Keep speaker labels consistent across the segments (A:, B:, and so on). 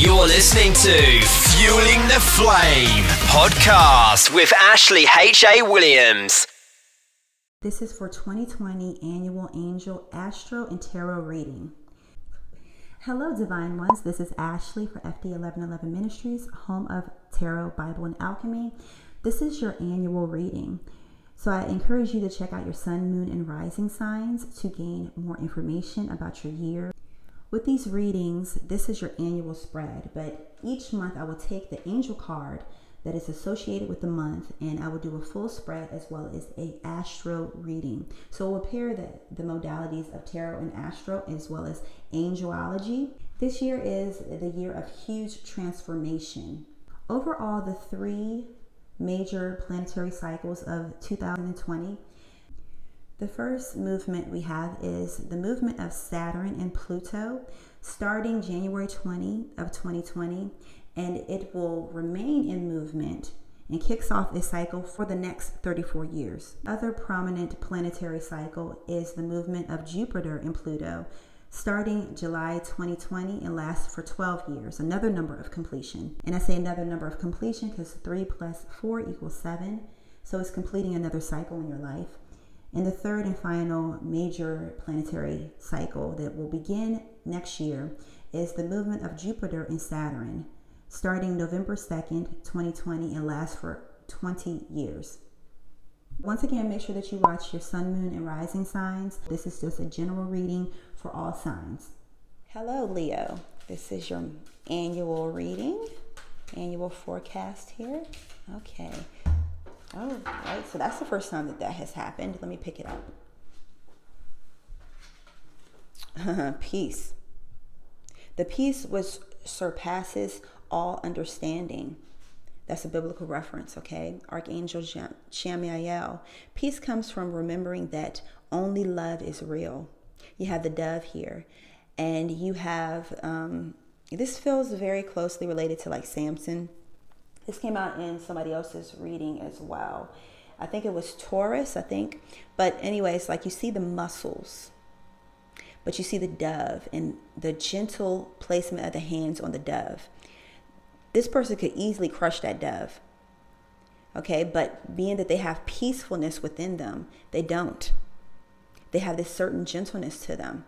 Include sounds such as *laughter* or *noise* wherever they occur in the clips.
A: You're listening to Fueling the Flame podcast with Ashley H.A. Williams.
B: This is for 2020 annual angel astro and tarot reading. Hello, divine ones. This is Ashley for FD 1111 Ministries, home of tarot, Bible, and alchemy. This is your annual reading. So I encourage you to check out your sun, moon, and rising signs to gain more information about your year. With these readings, this is your annual spread, but each month I will take the angel card that is associated with the month and I will do a full spread as well as a astro reading. So we'll pair the, the modalities of tarot and astro as well as angelology. This year is the year of huge transformation. Overall, the three major planetary cycles of 2020 the first movement we have is the movement of Saturn and Pluto starting January 20 of 2020 and it will remain in movement and kicks off a cycle for the next 34 years. Other prominent planetary cycle is the movement of Jupiter and Pluto starting July 2020 and lasts for 12 years, another number of completion. And I say another number of completion because 3 plus 4 equals 7. So it's completing another cycle in your life. And the third and final major planetary cycle that will begin next year is the movement of Jupiter and Saturn, starting November 2nd, 2020, and lasts for 20 years. Once again, make sure that you watch your sun, moon, and rising signs. This is just a general reading for all signs. Hello, Leo. This is your annual reading, annual forecast here. Okay. Oh, right. So that's the first time that that has happened. Let me pick it up. peace. The peace which surpasses all understanding. That's a biblical reference, okay? Archangel Chamuel. Peace comes from remembering that only love is real. You have the dove here, and you have um, this feels very closely related to like Samson this came out in somebody else's reading as well. I think it was Taurus, I think. But, anyways, like you see the muscles, but you see the dove and the gentle placement of the hands on the dove. This person could easily crush that dove. Okay, but being that they have peacefulness within them, they don't. They have this certain gentleness to them.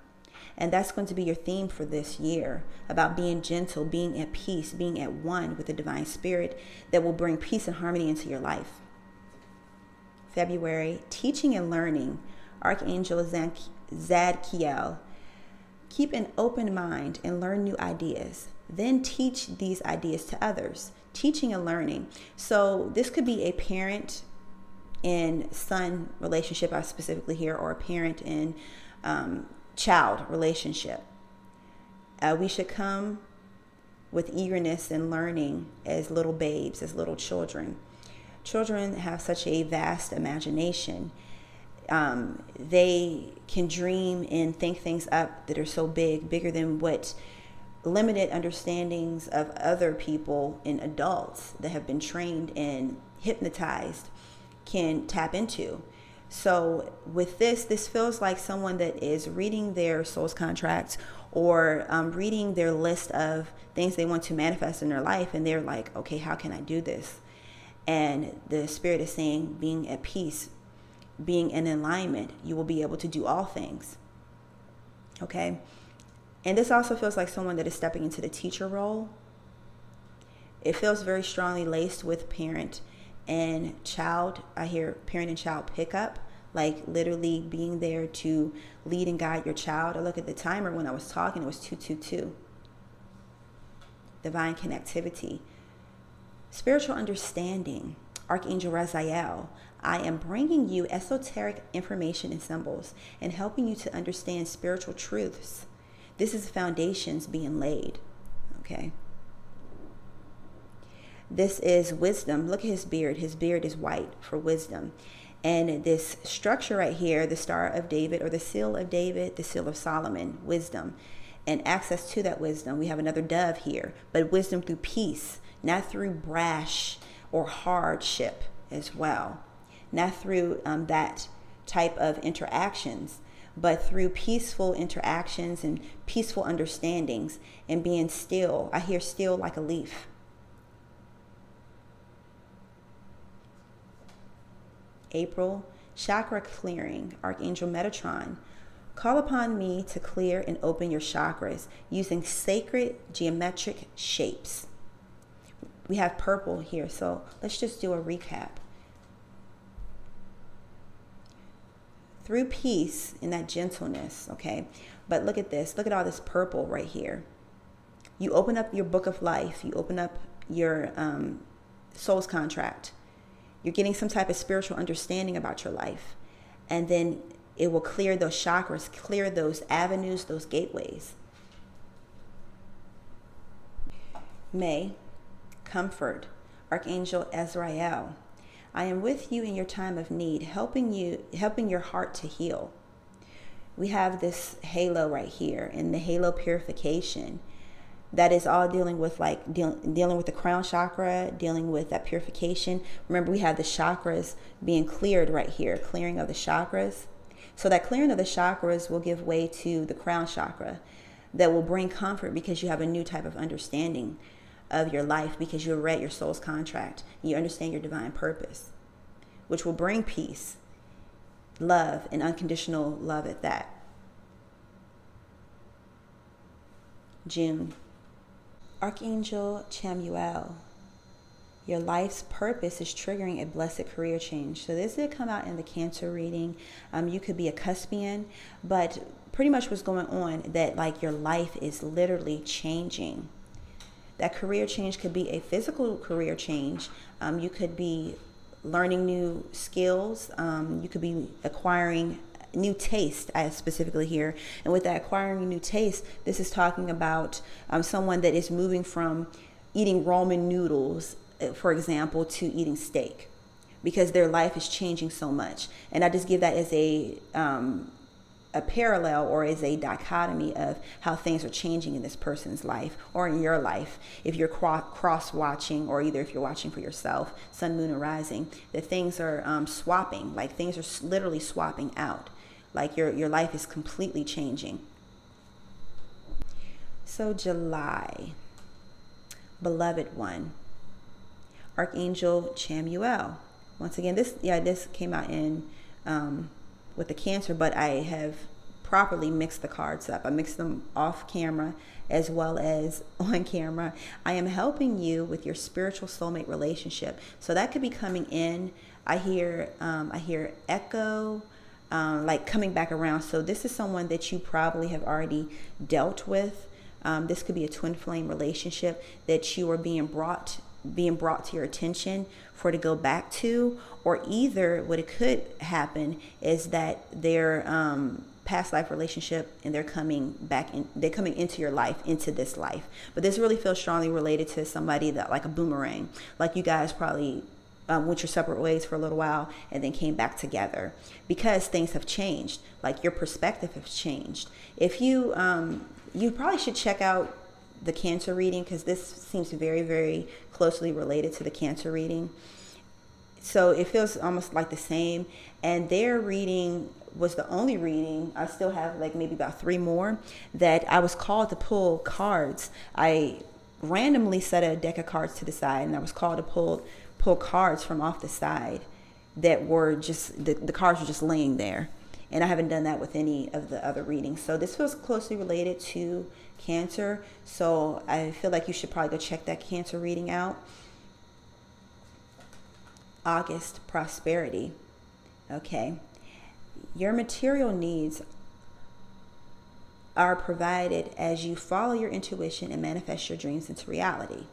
B: And that's going to be your theme for this year about being gentle, being at peace, being at one with the divine spirit that will bring peace and harmony into your life. February, teaching and learning, Archangel Zadkiel. Keep an open mind and learn new ideas. Then teach these ideas to others. Teaching and learning. So, this could be a parent and son relationship, I specifically hear, or a parent and um, child relationship. Uh, we should come with eagerness and learning as little babes, as little children. Children have such a vast imagination. Um, they can dream and think things up that are so big, bigger than what limited understandings of other people and adults that have been trained and hypnotized can tap into. So with this, this feels like someone that is reading their soul's contract or um, reading their list of things they want to manifest in their life, and they're like, okay, how can I do this? And the spirit is saying, being at peace, being in alignment, you will be able to do all things. Okay? And this also feels like someone that is stepping into the teacher role. It feels very strongly laced with parent and child, I hear parent and child pickup, like literally being there to lead and guide your child. I look at the timer when I was talking, it was 222. Divine connectivity, spiritual understanding, Archangel Raziel. I am bringing you esoteric information and symbols and helping you to understand spiritual truths. This is foundations being laid. Okay. This is wisdom. Look at his beard. His beard is white for wisdom. And this structure right here, the Star of David or the Seal of David, the Seal of Solomon, wisdom, and access to that wisdom. We have another dove here, but wisdom through peace, not through brash or hardship as well, not through um, that type of interactions, but through peaceful interactions and peaceful understandings and being still. I hear still like a leaf. April, chakra clearing, Archangel Metatron. Call upon me to clear and open your chakras using sacred geometric shapes. We have purple here, so let's just do a recap. through peace and that gentleness, okay? But look at this. Look at all this purple right here. You open up your book of life, you open up your um, soul's contract. You're getting some type of spiritual understanding about your life. And then it will clear those chakras, clear those avenues, those gateways. May, comfort, Archangel Azrael. I am with you in your time of need, helping you, helping your heart to heal. We have this halo right here, and the halo purification that is all dealing with like deal, dealing with the crown chakra, dealing with that purification. Remember, we have the chakras being cleared right here, clearing of the chakras. So that clearing of the chakras will give way to the crown chakra that will bring comfort because you have a new type of understanding of your life because you read your soul's contract. You understand your divine purpose, which will bring peace, love, and unconditional love at that. June. Archangel Chamuel. Your life's purpose is triggering a blessed career change. So this did come out in the Cancer reading. Um, you could be a cuspian, but pretty much what's going on that like your life is literally changing that career change could be a physical career change. Um, you could be learning new skills. Um, you could be acquiring new taste I specifically hear and with that acquiring new taste this is talking about um, someone that is moving from eating ramen noodles uh, for example to eating steak because their life is changing so much. And i just give that as a um, a parallel or is a dichotomy of how things are changing in this person's life or in your life. If you're cross watching or either if you're watching for yourself sun moon and rising that things are um, swapping like things are literally swapping out like your your life is completely changing so july beloved one archangel chamuel once again this yeah this came out in um, with the cancer, but I have properly mixed the cards up. I mixed them off camera as well as *laughs* on camera. I am helping you with your spiritual soulmate relationship. So that could be coming in. I hear um, I hear echo, um, like coming back around. So this is someone that you probably have already dealt with. Um, this could be a twin flame relationship that you are being brought being brought to your attention for to go back to, or either what it could happen is that their um, past life relationship and they're coming back in, they're coming into your life, into this life. But this really feels strongly related to somebody that like a boomerang, like you guys probably um, went your separate ways for a little while and then came back together because things have changed. Like your perspective has changed. If you, um, you probably should check out the cancer reading because this seems very, very closely related to the cancer reading. So it feels almost like the same. And their reading was the only reading. I still have like maybe about three more that I was called to pull cards. I randomly set a deck of cards to the side and I was called to pull pull cards from off the side that were just the, the cards were just laying there. And I haven't done that with any of the other readings. So this feels closely related to cancer. So I feel like you should probably go check that cancer reading out. August prosperity. Okay. Your material needs are provided as you follow your intuition and manifest your dreams into reality.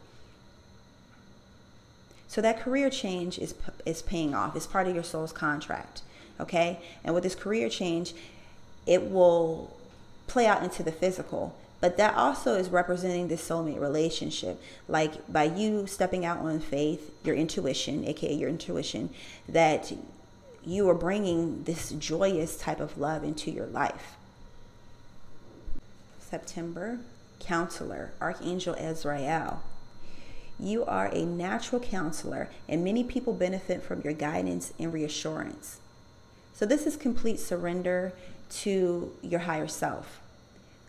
B: So that career change is is paying off. It's part of your soul's contract. Okay? And with this career change, it will play out into the physical but that also is representing this soulmate relationship like by you stepping out on faith your intuition aka your intuition that you are bringing this joyous type of love into your life september counselor archangel Azrael you are a natural counselor and many people benefit from your guidance and reassurance so this is complete surrender to your higher self.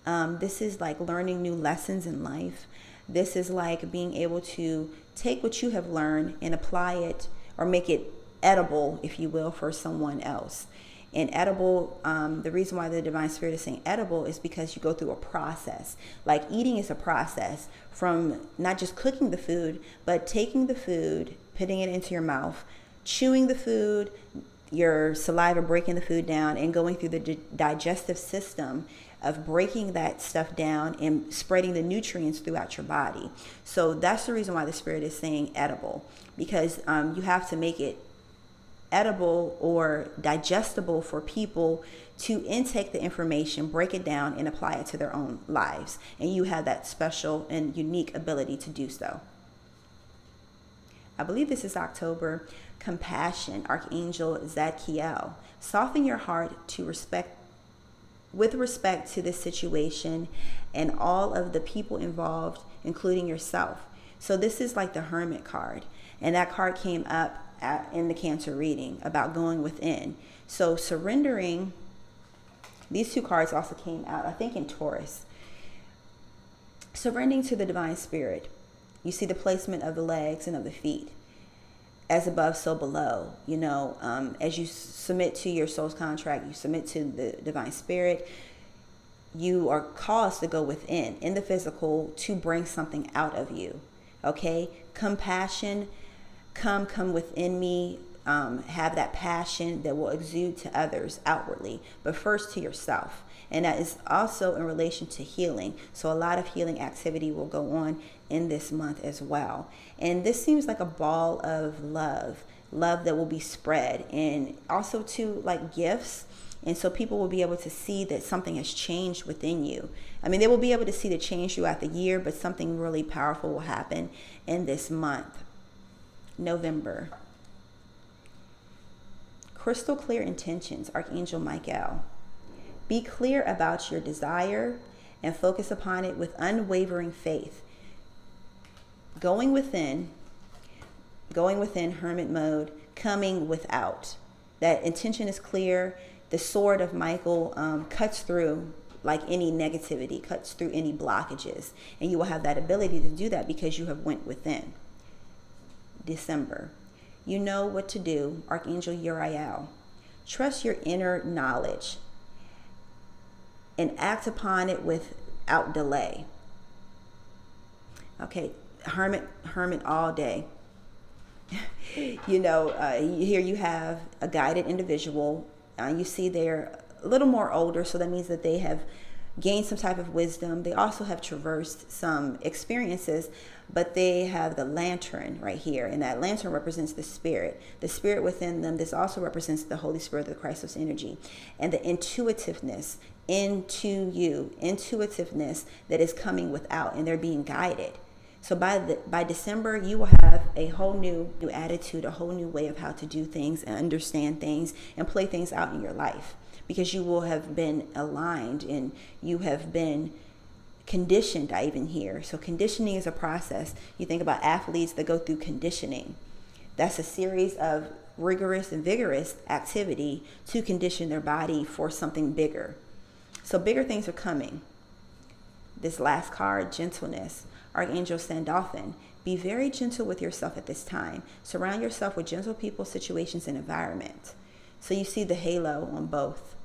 B: Um, this is like learning new lessons in life. This is like being able to take what you have learned and apply it or make it edible, if you will, for someone else. And edible, um, the reason why the divine spirit is saying edible is because you go through a process. Like eating is a process from not just cooking the food, but taking the food, putting it into your mouth, chewing the food, your saliva breaking the food down, and going through the di- digestive system of breaking that stuff down and spreading the nutrients throughout your body. So that's the reason why the spirit is saying edible, because um, you have to make it edible or digestible for people to intake the information, break it down, and apply it to their own lives. And you have that special and unique ability to do so. I believe this is October. Compassion, Archangel Zadkiel. Soften your heart to respect with respect to this situation and all of the people involved, including yourself. So this is like the hermit card. And that card came up at, in the cancer reading about going within. So surrendering, these two cards also came out, I think in Taurus. Surrendering to the divine spirit. You see the placement of the legs and of the feet. As above, so below. You know, um, as you submit to your soul's contract, you submit to the divine spirit, you are caused to go within, in the physical, to bring something out of you. Okay? Compassion come, come within me, um, have that passion that will exude to others outwardly, but first to yourself. And that is also in relation to healing. So, a lot of healing activity will go on in this month as well. And this seems like a ball of love, love that will be spread, and also to like gifts. And so people will be able to see that something has changed within you. I mean, they will be able to see the change throughout the year, but something really powerful will happen in this month. November. Crystal clear intentions, Archangel Michael. Be clear about your desire and focus upon it with unwavering faith. Going within, going within hermit mode, coming without. That intention is clear. The sword of Michael um, cuts through like any negativity, cuts through any blockages, and you will have that ability to do that because you have went within. December. You know what to do, Archangel Uriel. Trust your inner knowledge and act upon it without delay. Okay, hermit, hermit all day. *laughs* you know, uh, here you have a guided individual. Uh, you see they're a little more older, so that means that they have gained some type of wisdom. They also have traversed some experiences, but they have the lantern right here, and that lantern represents the spirit, the spirit within them. This also represents the Holy Spirit, the Christos energy, and the intuitiveness into you, intuitiveness that is coming without, and they're being guided. So by the by December, you will have a whole new new attitude, a whole new way of how to do things and understand things and play things out in your life because you will have been aligned and you have been conditioned, I even hear. So, conditioning is a process. You think about athletes that go through conditioning, that's a series of rigorous and vigorous activity to condition their body for something bigger. So, bigger things are coming. This last card, gentleness, Archangel Sandalphon. Be very gentle with yourself at this time. Surround yourself with gentle people, situations, and environment. So you see the halo on both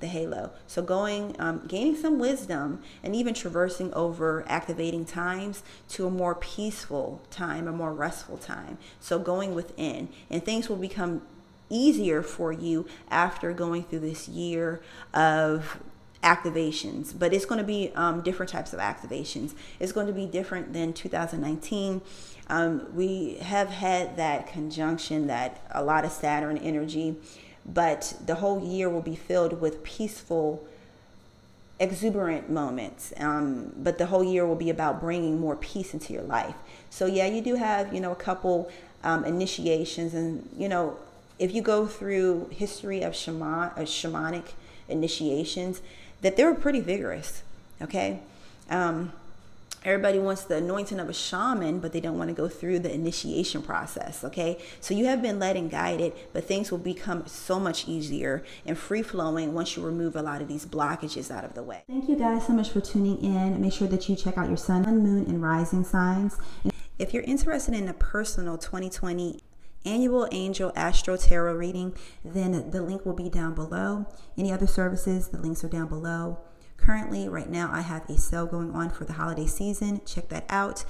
B: the halo. So going, um, gaining some wisdom and even traversing over activating times to a more peaceful time, a more restful time. So going within and things will become easier for you after going through this year of activations but it's going to be um, different types of activations it's going to be different than 2019 um, we have had that conjunction that a lot of saturn energy but the whole year will be filled with peaceful exuberant moments. Um, but the whole year will be about bringing more peace into your life. So yeah you do have you know a couple um, initiations. And you know if you go through history of shaman of shamanic initiations that they were pretty vigorous okay? Um, Everybody wants the anointing of a shaman, but they don't want to go through the initiation process, okay? So you have been led and guided, but things will become so much easier and free flowing once you remove a lot of these blockages out of the way. Thank you guys so much for tuning in. Make sure that you check out your sun, moon, and rising signs. If you're interested in a personal 2020 annual angel astro tarot reading, then the link will be down below. Any other services, the links are down below. Currently, right now, I have a sale going on for the holiday season. Check that out.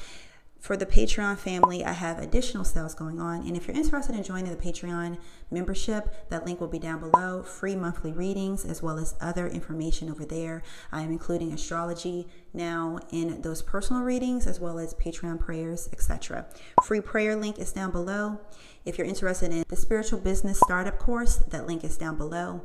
B: For the Patreon family, I have additional sales going on. And if you're interested in joining the Patreon membership, that link will be down below. Free monthly readings, as well as other information over there. I am including astrology now in those personal readings, as well as Patreon prayers, etc. Free prayer link is down below. If you're interested in the spiritual business startup course, that link is down below.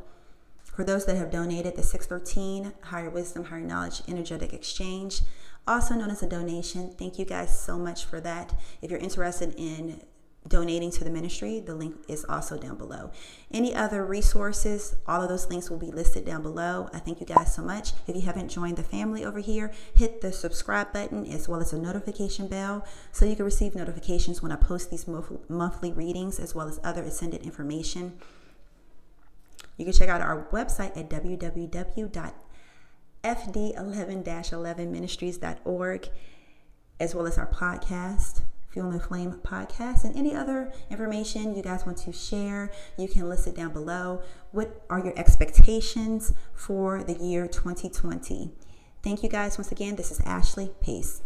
B: For those that have donated, the 613 Higher Wisdom, Higher Knowledge Energetic Exchange, also known as a donation. Thank you guys so much for that. If you're interested in donating to the ministry, the link is also down below. Any other resources, all of those links will be listed down below. I thank you guys so much. If you haven't joined the family over here, hit the subscribe button as well as the notification bell so you can receive notifications when I post these monthly readings as well as other ascended information. You can check out our website at www.fd11-11ministries.org, as well as our podcast, Fuel and Flame podcast, and any other information you guys want to share. You can list it down below. What are your expectations for the year 2020? Thank you guys once again. This is Ashley. Peace.